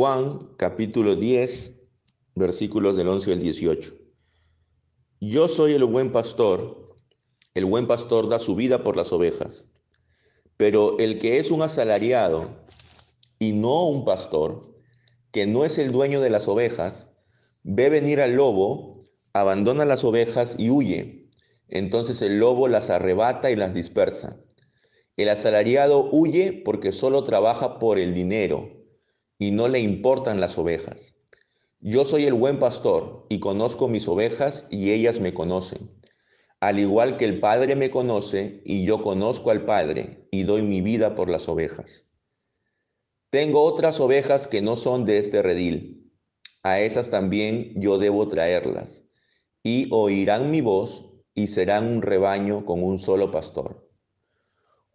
Juan capítulo 10, versículos del 11 al 18. Yo soy el buen pastor, el buen pastor da su vida por las ovejas, pero el que es un asalariado y no un pastor, que no es el dueño de las ovejas, ve venir al lobo, abandona las ovejas y huye. Entonces el lobo las arrebata y las dispersa. El asalariado huye porque solo trabaja por el dinero y no le importan las ovejas. Yo soy el buen pastor y conozco mis ovejas y ellas me conocen. Al igual que el Padre me conoce y yo conozco al Padre y doy mi vida por las ovejas. Tengo otras ovejas que no son de este redil. A esas también yo debo traerlas. Y oirán mi voz y serán un rebaño con un solo pastor.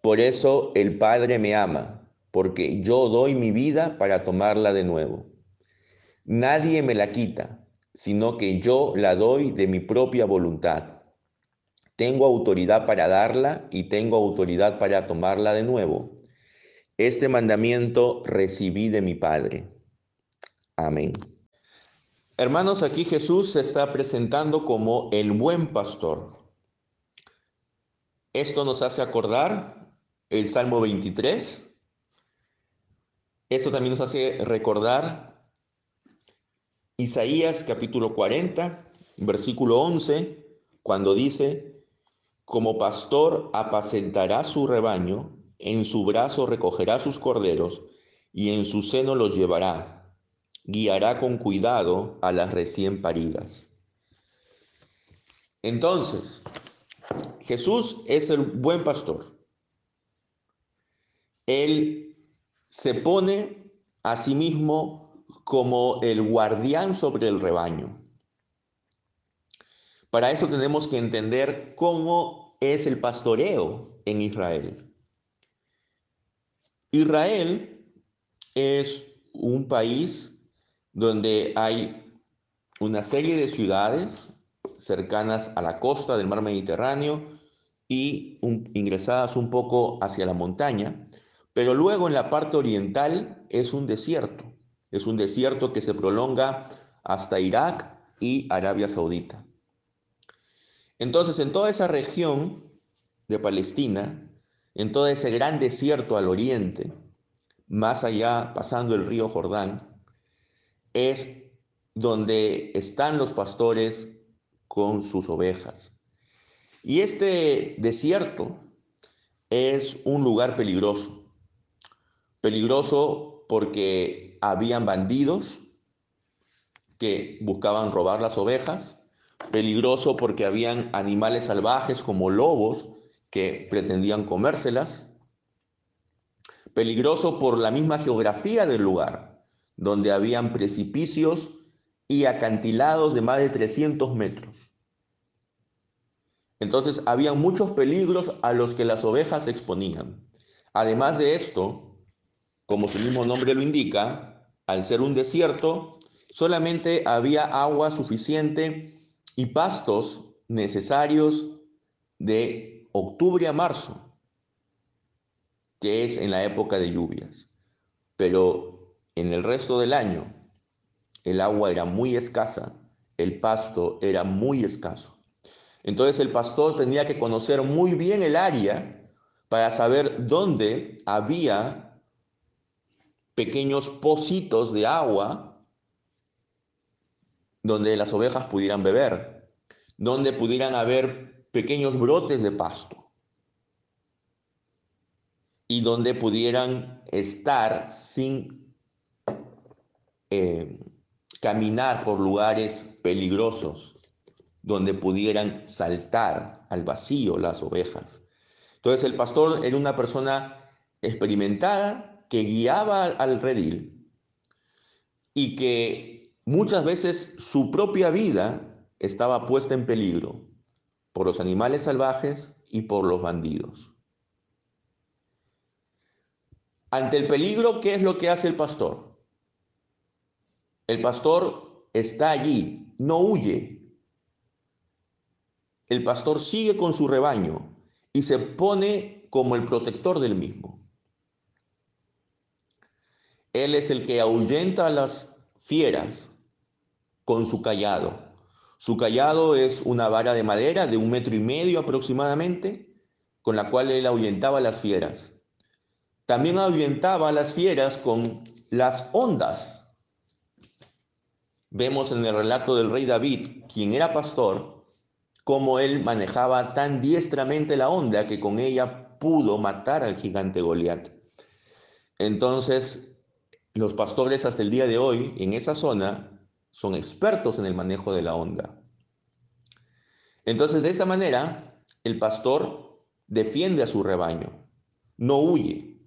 Por eso el Padre me ama porque yo doy mi vida para tomarla de nuevo. Nadie me la quita, sino que yo la doy de mi propia voluntad. Tengo autoridad para darla y tengo autoridad para tomarla de nuevo. Este mandamiento recibí de mi Padre. Amén. Hermanos, aquí Jesús se está presentando como el buen pastor. Esto nos hace acordar el Salmo 23, esto también nos hace recordar Isaías capítulo 40, versículo 11, cuando dice, como pastor apacentará su rebaño, en su brazo recogerá sus corderos y en su seno los llevará, guiará con cuidado a las recién paridas. Entonces, Jesús es el buen pastor. Él se pone a sí mismo como el guardián sobre el rebaño. Para eso tenemos que entender cómo es el pastoreo en Israel. Israel es un país donde hay una serie de ciudades cercanas a la costa del mar Mediterráneo y ingresadas un poco hacia la montaña, pero luego en la parte oriental es un desierto. Es un desierto que se prolonga hasta Irak y Arabia Saudita. Entonces, en toda esa región de Palestina, en todo ese gran desierto al oriente, más allá, pasando el río Jordán, es donde están los pastores con sus ovejas. Y este desierto es un lugar peligroso. Peligroso porque habían bandidos que buscaban robar las ovejas. Peligroso porque habían animales salvajes como lobos que pretendían comérselas. Peligroso por la misma geografía del lugar, donde habían precipicios y acantilados de más de 300 metros. Entonces había muchos peligros a los que las ovejas se exponían. Además de esto, como su mismo nombre lo indica, al ser un desierto, solamente había agua suficiente y pastos necesarios de octubre a marzo, que es en la época de lluvias. Pero en el resto del año, el agua era muy escasa, el pasto era muy escaso. Entonces el pastor tenía que conocer muy bien el área para saber dónde había pequeños pocitos de agua donde las ovejas pudieran beber, donde pudieran haber pequeños brotes de pasto y donde pudieran estar sin eh, caminar por lugares peligrosos, donde pudieran saltar al vacío las ovejas. Entonces el pastor era una persona experimentada, que guiaba al redil y que muchas veces su propia vida estaba puesta en peligro por los animales salvajes y por los bandidos. Ante el peligro, ¿qué es lo que hace el pastor? El pastor está allí, no huye. El pastor sigue con su rebaño y se pone como el protector del mismo. Él es el que ahuyenta a las fieras con su callado. Su callado es una vara de madera de un metro y medio aproximadamente, con la cual él ahuyentaba a las fieras. También ahuyentaba a las fieras con las ondas. Vemos en el relato del rey David, quien era pastor, cómo él manejaba tan diestramente la onda que con ella pudo matar al gigante Goliat. Entonces, los pastores hasta el día de hoy en esa zona son expertos en el manejo de la onda. Entonces, de esta manera, el pastor defiende a su rebaño, no huye,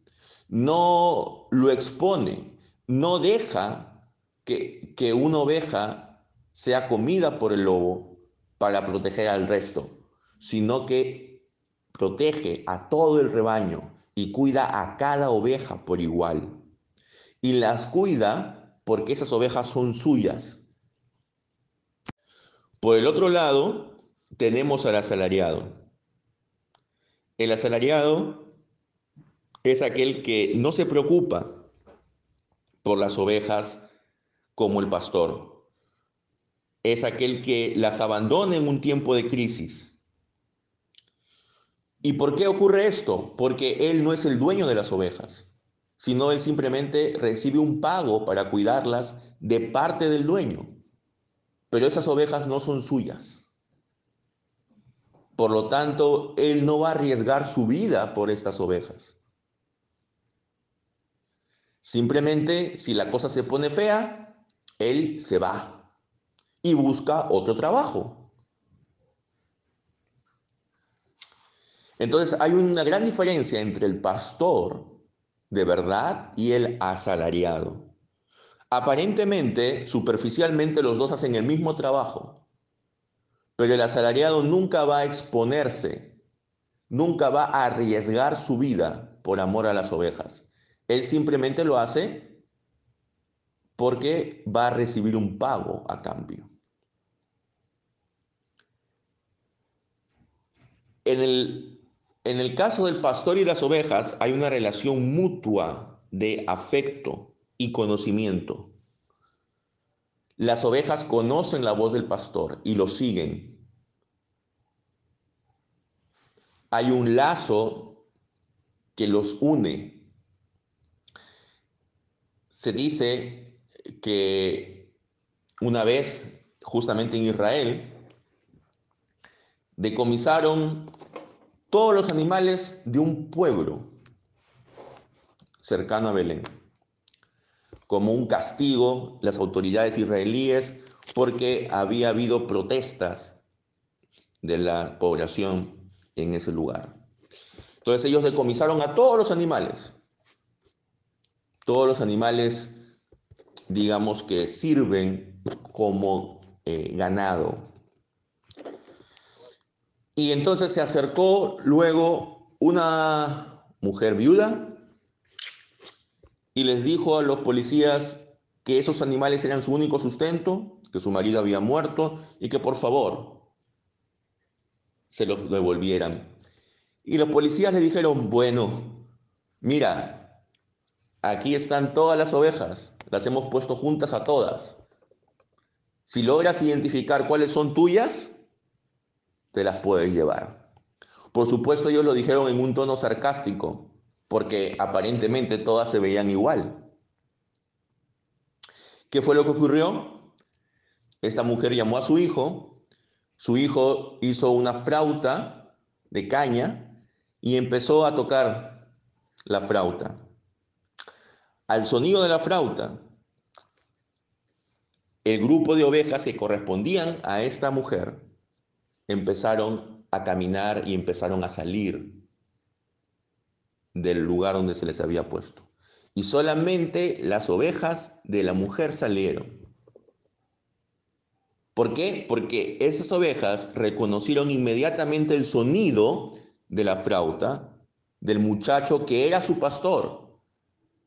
no lo expone, no deja que, que una oveja sea comida por el lobo para proteger al resto, sino que protege a todo el rebaño y cuida a cada oveja por igual. Y las cuida porque esas ovejas son suyas. Por el otro lado, tenemos al asalariado. El asalariado es aquel que no se preocupa por las ovejas como el pastor. Es aquel que las abandona en un tiempo de crisis. ¿Y por qué ocurre esto? Porque él no es el dueño de las ovejas, sino él simplemente recibe un pago para cuidarlas de parte del dueño. Pero esas ovejas no son suyas. Por lo tanto, él no va a arriesgar su vida por estas ovejas. Simplemente, si la cosa se pone fea, él se va y busca otro trabajo. Entonces hay una gran diferencia entre el pastor de verdad y el asalariado. Aparentemente, superficialmente, los dos hacen el mismo trabajo, pero el asalariado nunca va a exponerse, nunca va a arriesgar su vida por amor a las ovejas. Él simplemente lo hace porque va a recibir un pago a cambio. En el en el caso del pastor y las ovejas hay una relación mutua de afecto y conocimiento. Las ovejas conocen la voz del pastor y lo siguen. Hay un lazo que los une. Se dice que una vez, justamente en Israel, decomisaron todos los animales de un pueblo cercano a Belén, como un castigo las autoridades israelíes porque había habido protestas de la población en ese lugar. Entonces ellos decomisaron a todos los animales, todos los animales, digamos que sirven como eh, ganado, y entonces se acercó luego una mujer viuda y les dijo a los policías que esos animales eran su único sustento, que su marido había muerto y que por favor se los devolvieran. Y los policías le dijeron, bueno, mira, aquí están todas las ovejas, las hemos puesto juntas a todas. Si logras identificar cuáles son tuyas, te las puedes llevar. Por supuesto ellos lo dijeron en un tono sarcástico, porque aparentemente todas se veían igual. ¿Qué fue lo que ocurrió? Esta mujer llamó a su hijo, su hijo hizo una flauta de caña y empezó a tocar la flauta. Al sonido de la flauta, el grupo de ovejas que correspondían a esta mujer empezaron a caminar y empezaron a salir del lugar donde se les había puesto. Y solamente las ovejas de la mujer salieron. ¿Por qué? Porque esas ovejas reconocieron inmediatamente el sonido de la flauta del muchacho que era su pastor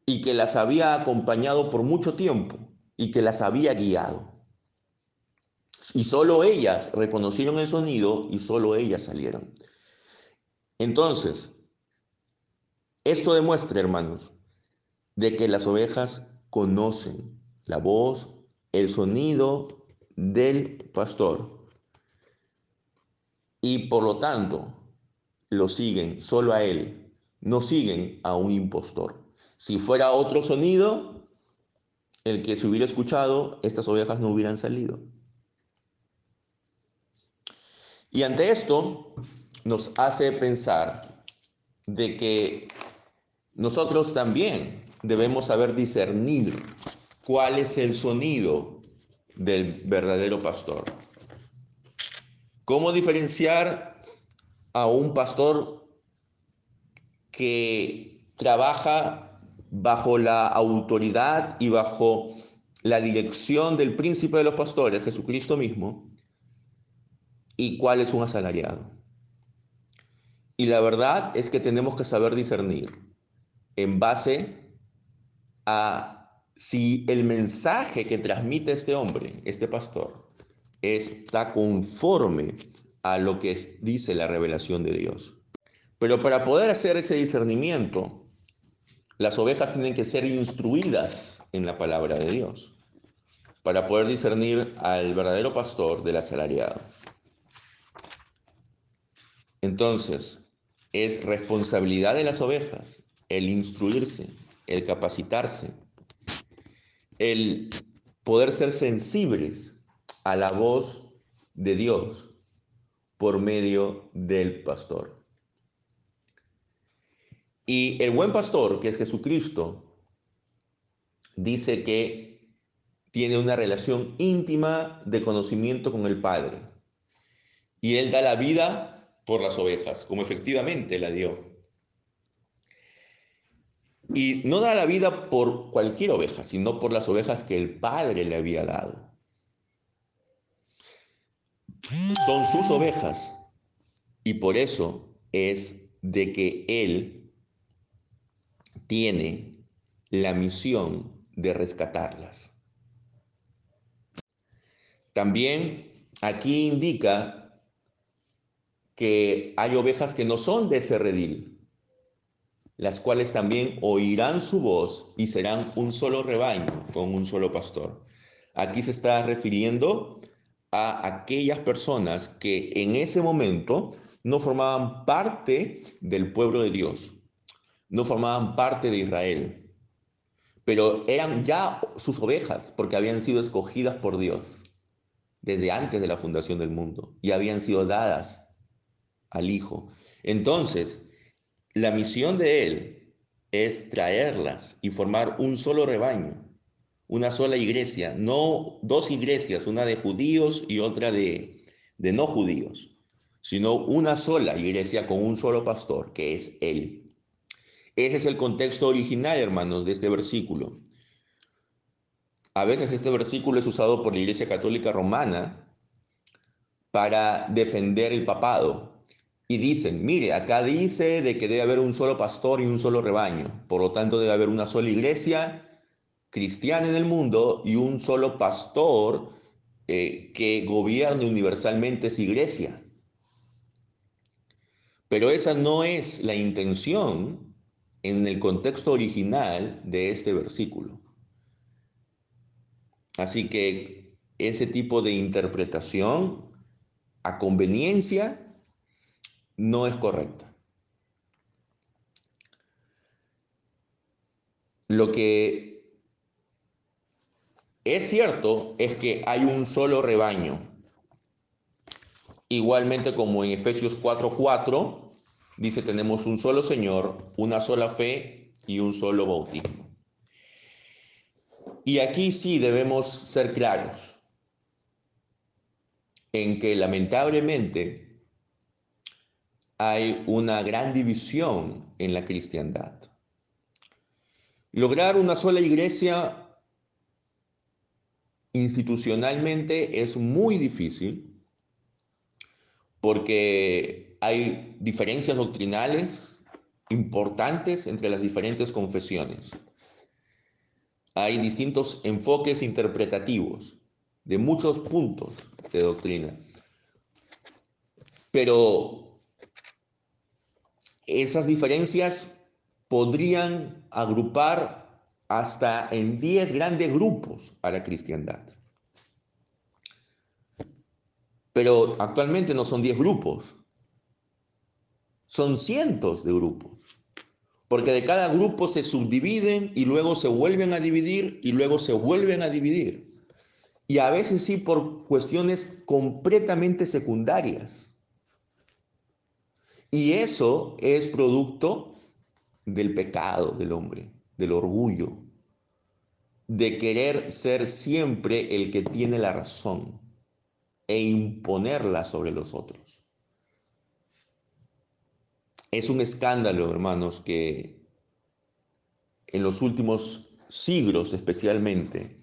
y que las había acompañado por mucho tiempo y que las había guiado. Y solo ellas reconocieron el sonido y solo ellas salieron. Entonces, esto demuestra, hermanos, de que las ovejas conocen la voz, el sonido del pastor. Y por lo tanto, lo siguen solo a él, no siguen a un impostor. Si fuera otro sonido, el que se hubiera escuchado, estas ovejas no hubieran salido. Y ante esto nos hace pensar de que nosotros también debemos saber discernir cuál es el sonido del verdadero pastor. ¿Cómo diferenciar a un pastor que trabaja bajo la autoridad y bajo la dirección del príncipe de los pastores, Jesucristo mismo, y cuál es un asalariado? Y la verdad es que tenemos que saber discernir en base a si el mensaje que transmite este hombre, este pastor, está conforme a lo que dice la revelación de Dios. Pero para poder hacer ese discernimiento, las ovejas tienen que ser instruidas en la palabra de Dios para poder discernir al verdadero pastor del asalariado. Entonces, es responsabilidad de las ovejas el instruirse, el capacitarse, el poder ser sensibles a la voz de Dios por medio del pastor. Y el buen pastor, que es Jesucristo, dice que tiene una relación íntima de conocimiento con el Padre. Y él da la vida por las ovejas, como efectivamente la dio. Y no da la vida por cualquier oveja, sino por las ovejas que el Padre le había dado. Son sus ovejas y por eso es de que Él tiene la misión de rescatarlas. También aquí indica que hay ovejas que no son de ese redil, las cuales también oirán su voz y serán un solo rebaño con un solo pastor. Aquí se está refiriendo a aquellas personas que en ese momento no formaban parte del pueblo de Dios, no formaban parte de Israel, pero eran ya sus ovejas porque habían sido escogidas por Dios desde antes de la fundación del mundo y habían sido dadas al Hijo. Entonces, la misión de Él es traerlas y formar un solo rebaño, una sola iglesia, no dos iglesias, una de judíos y otra de, de no judíos, sino una sola iglesia con un solo pastor, que es Él. Ese es el contexto original, hermanos, de este versículo. A veces este versículo es usado por la Iglesia Católica Romana para defender el papado, y dicen, mire, acá dice de que debe haber un solo pastor y un solo rebaño, por lo tanto debe haber una sola iglesia cristiana en el mundo y un solo pastor eh, que gobierne universalmente esa iglesia. Pero esa no es la intención en el contexto original de este versículo. Así que ese tipo de interpretación a conveniencia no es correcta. Lo que es cierto es que hay un solo rebaño. Igualmente como en Efesios 4:4 dice tenemos un solo Señor, una sola fe y un solo bautismo. Y aquí sí debemos ser claros en que lamentablemente hay una gran división en la cristiandad. Lograr una sola iglesia institucionalmente es muy difícil porque hay diferencias doctrinales importantes entre las diferentes confesiones. Hay distintos enfoques interpretativos de muchos puntos de doctrina. Pero esas diferencias podrían agrupar hasta en 10 grandes grupos a la cristiandad. Pero actualmente no son 10 grupos, son cientos de grupos. Porque de cada grupo se subdividen y luego se vuelven a dividir y luego se vuelven a dividir. Y a veces sí por cuestiones completamente secundarias. Y eso es producto del pecado del hombre, del orgullo, de querer ser siempre el que tiene la razón e imponerla sobre los otros. Es un escándalo, hermanos, que en los últimos siglos especialmente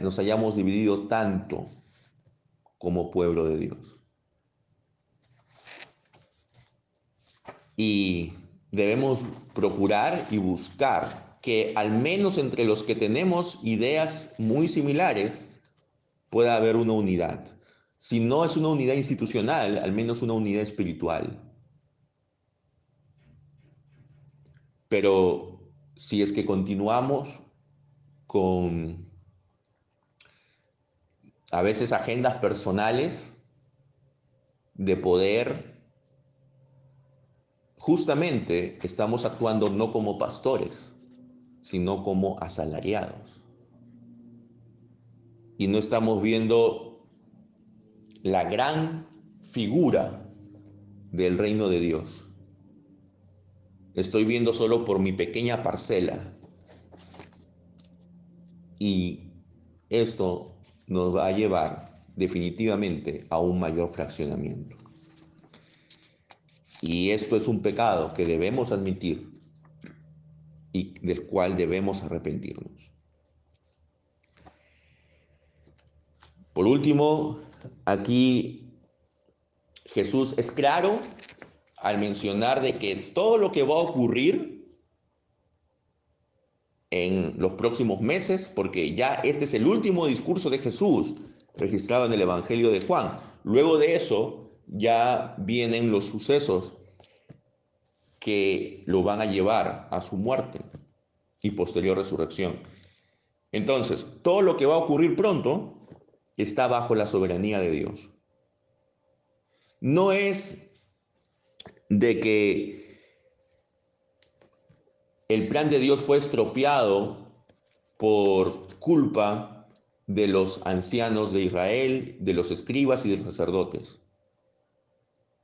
nos hayamos dividido tanto como pueblo de Dios. Y debemos procurar y buscar que al menos entre los que tenemos ideas muy similares pueda haber una unidad. Si no es una unidad institucional, al menos una unidad espiritual. Pero si es que continuamos con a veces agendas personales de poder, justamente estamos actuando no como pastores, sino como asalariados. Y no estamos viendo la gran figura del reino de Dios estoy viendo solo por mi pequeña parcela. Y esto nos va a llevar definitivamente a un mayor fraccionamiento. Y esto es un pecado que debemos admitir y del cual debemos arrepentirnos. Por último, aquí Jesús es claro al mencionar de que todo lo que va a ocurrir en los próximos meses, porque ya este es el último discurso de Jesús registrado en el Evangelio de Juan. Luego de eso ya vienen los sucesos que lo van a llevar a su muerte y posterior resurrección. Entonces, todo lo que va a ocurrir pronto está bajo la soberanía de Dios. No es de que el plan de Dios fue estropeado por culpa de los ancianos de Israel, de los escribas y de los sacerdotes.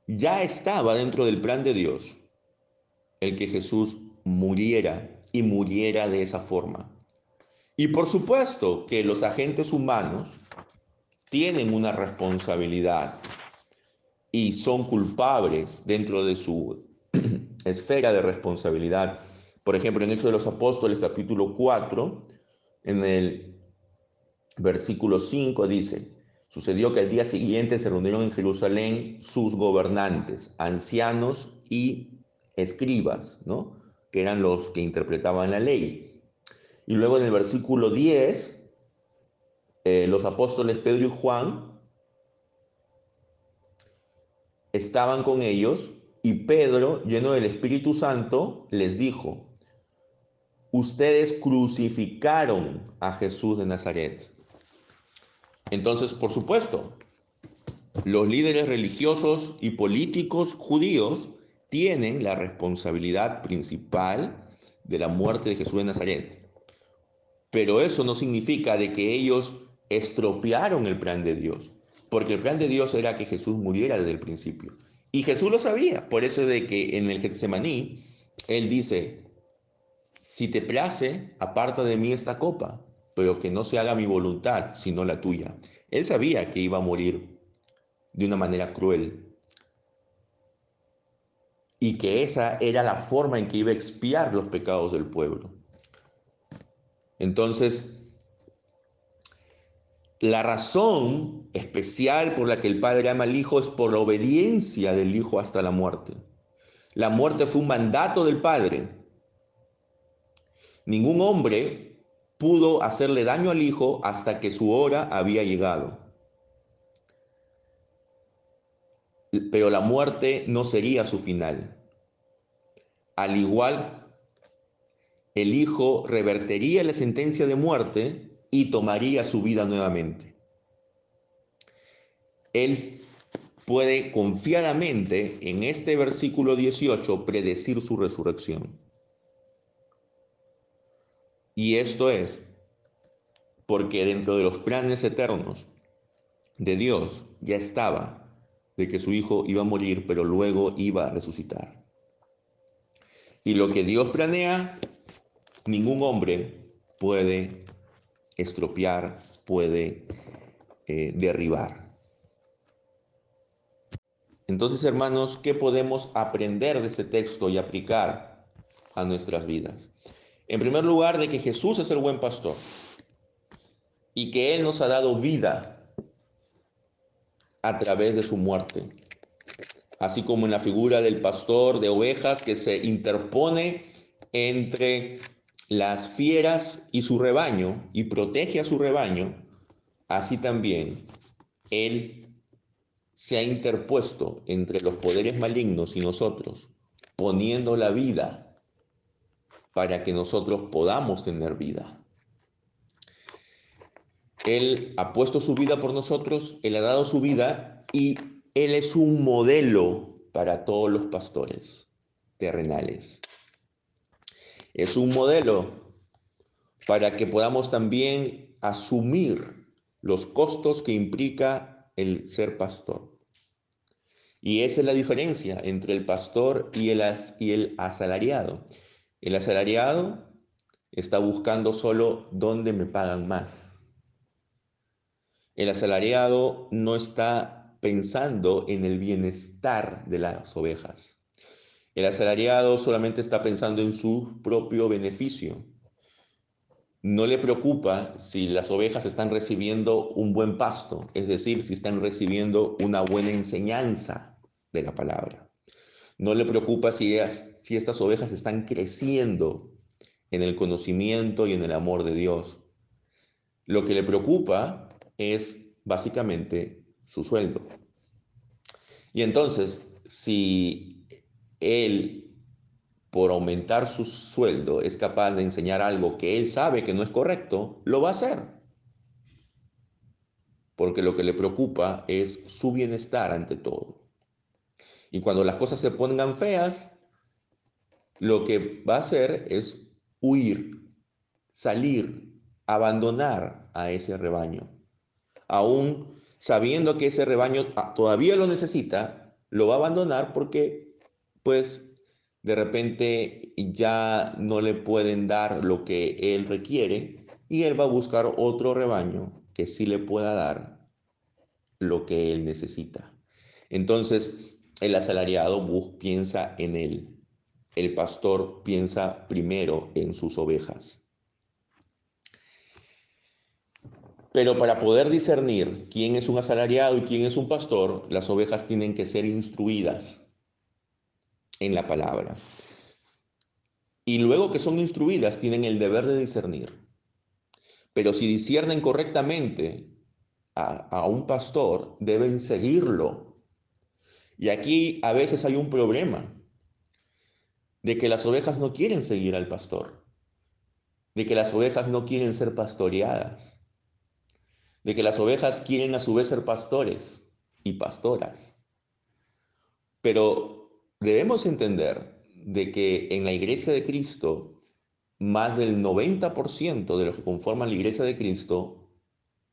Ya estaba dentro del plan de Dios el que Jesús muriera y muriera de esa forma. Y por supuesto que los agentes humanos tienen una responsabilidad y son culpables dentro de su esfera de responsabilidad. Por ejemplo, en Hechos de los Apóstoles capítulo 4, en el versículo 5 dice, sucedió que al día siguiente se reunieron en Jerusalén sus gobernantes, ancianos y escribas, ¿no? que eran los que interpretaban la ley. Y luego en el versículo 10, eh, los apóstoles Pedro y Juan estaban con ellos y Pedro, lleno del Espíritu Santo, les dijo, ustedes crucificaron a Jesús de Nazaret. Entonces, por supuesto, los líderes religiosos y políticos judíos tienen la responsabilidad principal de la muerte de Jesús de Nazaret. Pero eso no significa de que ellos estropearon el plan de Dios. Porque el plan de Dios era que Jesús muriera desde el principio. Y Jesús lo sabía, por eso de que en el Getsemaní, Él dice, si te place, aparta de mí esta copa, pero que no se haga mi voluntad, sino la tuya. Él sabía que iba a morir de una manera cruel. Y que esa era la forma en que iba a expiar los pecados del pueblo. Entonces, la razón especial por la que el Padre ama al Hijo es por la obediencia del Hijo hasta la muerte. La muerte fue un mandato del Padre. Ningún hombre pudo hacerle daño al Hijo hasta que su hora había llegado. Pero la muerte no sería su final. Al igual el Hijo revertería la sentencia de muerte y tomaría su vida nuevamente. Él puede confiadamente en este versículo 18 predecir su resurrección. Y esto es porque dentro de los planes eternos de Dios ya estaba de que su hijo iba a morir, pero luego iba a resucitar. Y lo que Dios planea, ningún hombre puede estropear, puede eh, derribar. Entonces, hermanos, ¿qué podemos aprender de este texto y aplicar a nuestras vidas? En primer lugar, de que Jesús es el buen pastor y que Él nos ha dado vida a través de su muerte. Así como en la figura del pastor de ovejas que se interpone entre las fieras y su rebaño y protege a su rebaño, así también Él se ha interpuesto entre los poderes malignos y nosotros, poniendo la vida para que nosotros podamos tener vida. Él ha puesto su vida por nosotros, Él ha dado su vida y Él es un modelo para todos los pastores terrenales. Es un modelo para que podamos también asumir los costos que implica el ser pastor. Y esa es la diferencia entre el pastor y el, y el asalariado. El asalariado está buscando solo dónde me pagan más el asalariado no está pensando en el bienestar de las ovejas. El asalariado solamente está pensando en su propio beneficio. No le preocupa si las ovejas están recibiendo un buen pasto, es decir, si están recibiendo una buena enseñanza de la palabra. No le preocupa si, si estas ovejas están creciendo en el conocimiento y en el amor de Dios. Lo que le preocupa es básicamente su sueldo. Y entonces, si él, por aumentar su sueldo, es capaz de enseñar algo que él sabe que no es correcto, lo va a hacer. Porque lo que le preocupa es su bienestar ante todo. Y cuando las cosas se pongan feas, lo que va a hacer es huir, salir, abandonar a ese rebaño aún sabiendo que ese rebaño todavía lo necesita, lo va a abandonar porque pues de repente ya no le pueden dar lo que él requiere y él va a buscar otro rebaño que sí le pueda dar lo que él necesita. Entonces, el asalariado piensa en él. El pastor piensa primero en sus ovejas. Pero para poder discernir quién es un asalariado y quién es un pastor, las ovejas tienen que ser instruidas en la palabra. Y luego que son instruidas, tienen el deber de discernir. Pero si disciernen correctamente a, a, un pastor, deben seguirlo. Y aquí a veces hay un problema de que las ovejas no quieren seguir al pastor, de que las ovejas no quieren ser pastoreadas de que las ovejas quieren a su vez ser pastores y pastoras. Pero debemos entender de que en la iglesia de Cristo, más del 90% de los que conforman la iglesia de Cristo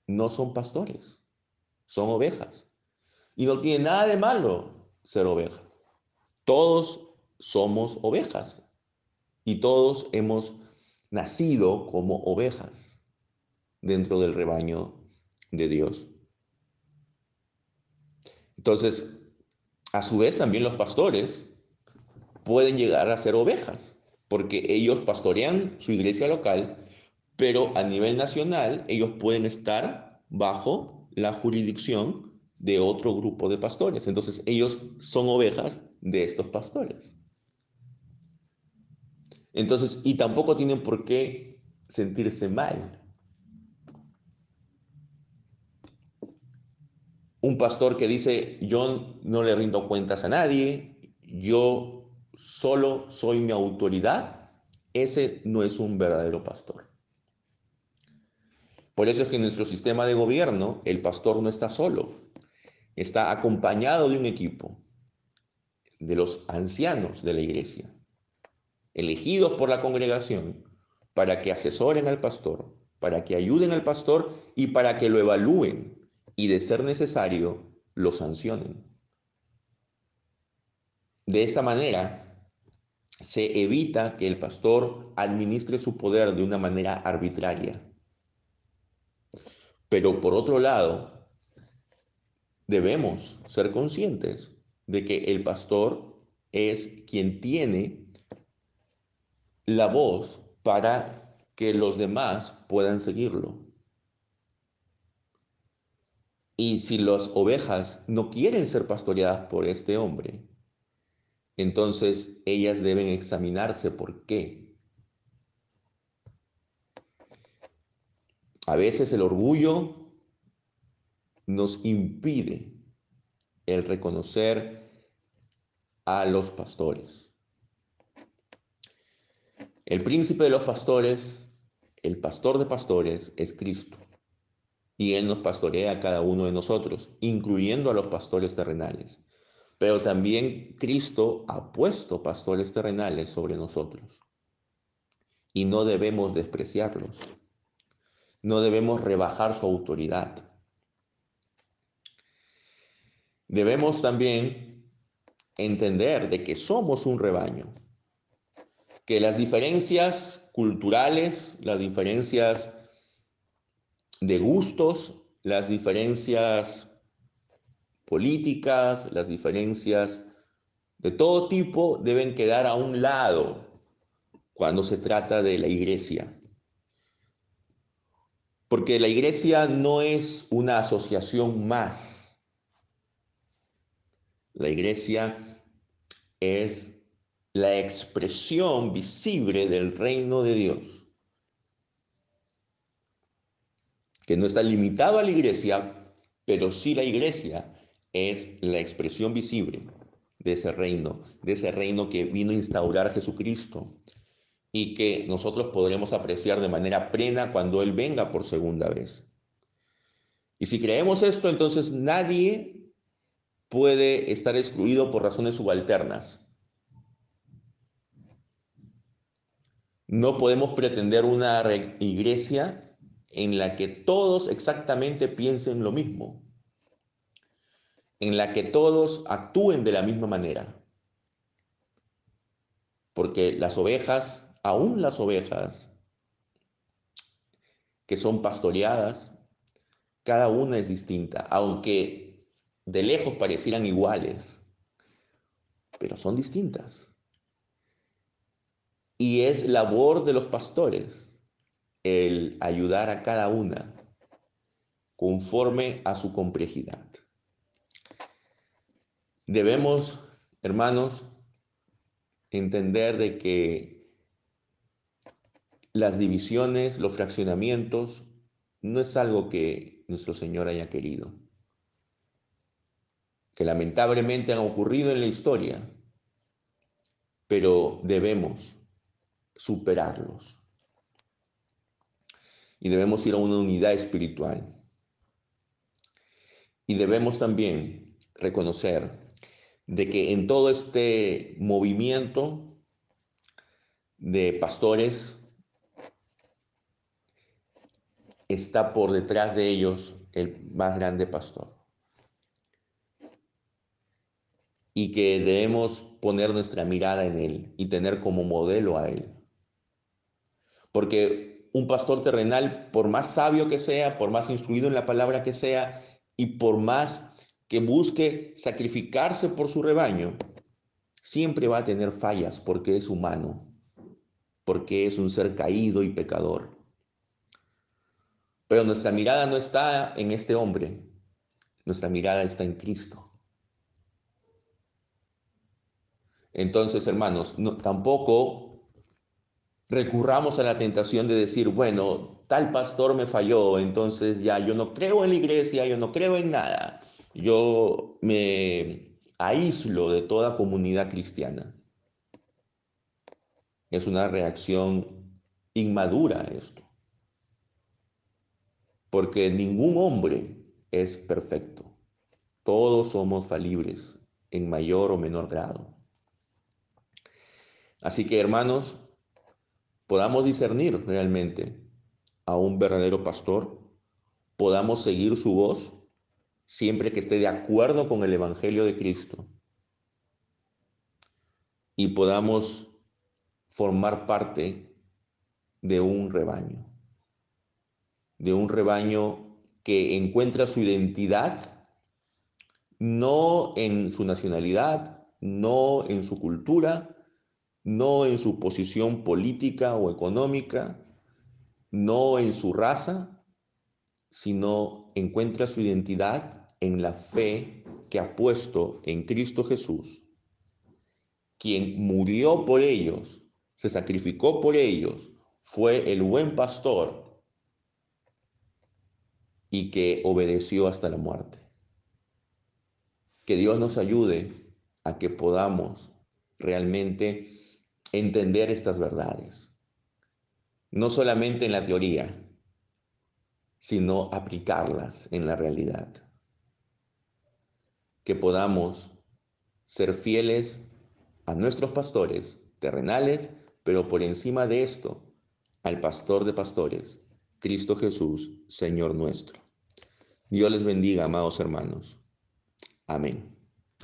no son pastores, son ovejas. Y no tiene nada de malo ser oveja. Todos somos ovejas y todos hemos nacido como ovejas dentro del rebaño de Dios. Entonces, a su vez también los pastores pueden llegar a ser ovejas, porque ellos pastorean su iglesia local, pero a nivel nacional ellos pueden estar bajo la jurisdicción de otro grupo de pastores. Entonces ellos son ovejas de estos pastores. Entonces, y tampoco tienen por qué sentirse mal un pastor que dice, yo no le rindo cuentas a nadie, yo solo soy mi autoridad ese no es un verdadero pastor. Por eso es que en nuestro sistema de gobierno el pastor no está solo, está acompañado de un equipo, de los ancianos de la iglesia, elegidos por la congregación para que asesoren al pastor, para que ayuden al pastor y para que lo evalúen y de ser necesario lo sancionen. De esta manera se evita que el pastor administre su poder de una manera arbitraria. Pero por otro lado, debemos ser conscientes de que el pastor es quien tiene la voz para que los demás puedan seguirlo. Y si las ovejas no quieren ser pastoreadas por este hombre, entonces ellas deben examinarse por qué. A veces el orgullo nos impide el reconocer a los pastores. El príncipe de los pastores, el pastor de pastores, es Cristo. Y Él nos pastorea a cada uno de nosotros, incluyendo a los pastores terrenales. Pero también Cristo ha puesto pastores terrenales sobre nosotros. Y no debemos despreciarlos. No debemos rebajar su autoridad. Debemos también entender de que somos un rebaño que las diferencias culturales, las diferencias de gustos, las diferencias políticas, las diferencias de todo tipo deben quedar a un lado cuando se trata de la iglesia. Porque la iglesia no es una asociación más. La iglesia es la expresión visible del reino de Dios, que no está limitado a la iglesia, pero sí la iglesia es la expresión visible de ese reino, de ese reino que vino a instaurar Jesucristo y que nosotros podremos apreciar de manera plena cuando Él venga por segunda vez. Y si creemos esto, entonces nadie puede estar excluido por razones subalternas. No podemos pretender una iglesia en la que todos exactamente piensen lo mismo, en la que todos actúen de la misma manera. Porque las ovejas, aún las ovejas que son pastoreadas, cada una es distinta, aunque de lejos parecieran iguales, pero son distintas. Y es labor de los pastores el ayudar a cada una conforme a su complejidad. Debemos, hermanos, entender de que las divisiones, los fraccionamientos, no es algo que nuestro Señor haya querido, que lamentablemente han ocurrido en la historia, pero debemos superarlos. Y debemos ir a una unidad espiritual. Y debemos también reconocer de que en todo este movimiento de pastores está por detrás de ellos el más grande pastor. Y que debemos poner nuestra mirada en él y tener como modelo a él. Porque un pastor terrenal, por más sabio que sea, por más instruido en la palabra que sea, y por más que busque sacrificarse por su rebaño, siempre va a tener fallas porque es humano, porque es un ser caído y pecador. Pero nuestra mirada no está en este hombre, nuestra mirada está en Cristo. Entonces, hermanos, tampoco recurramos a la tentación de decir, bueno, tal pastor me falló, entonces ya yo no creo en la iglesia, yo no creo en nada, yo me aíslo de toda comunidad cristiana. es una reacción inmadura esto. Porque ningún hombre es perfecto. Todos somos falibles en mayor o menor grado. Así que hermanos, podamos discernir realmente a un verdadero pastor, podamos seguir su voz siempre que esté de acuerdo con el Evangelio de Cristo y podamos formar parte de un rebaño, de un rebaño que encuentra su identidad no en su nacionalidad, no en su cultura, no en su posición política o económica, no en su raza, sino encuentra su identidad en la fe que ha puesto en Cristo Jesús, quien murió por ellos, se sacrificó por ellos, fue el buen pastor y que obedeció hasta la muerte. Que Dios nos ayude a que podamos realmente entender estas verdades, no solamente en la teoría, sino aplicarlas en la realidad. Que podamos ser fieles a nuestros pastores terrenales, pero por encima de esto, al pastor de pastores, Cristo Jesús, Señor nuestro. Dios les bendiga, amados hermanos. Amén.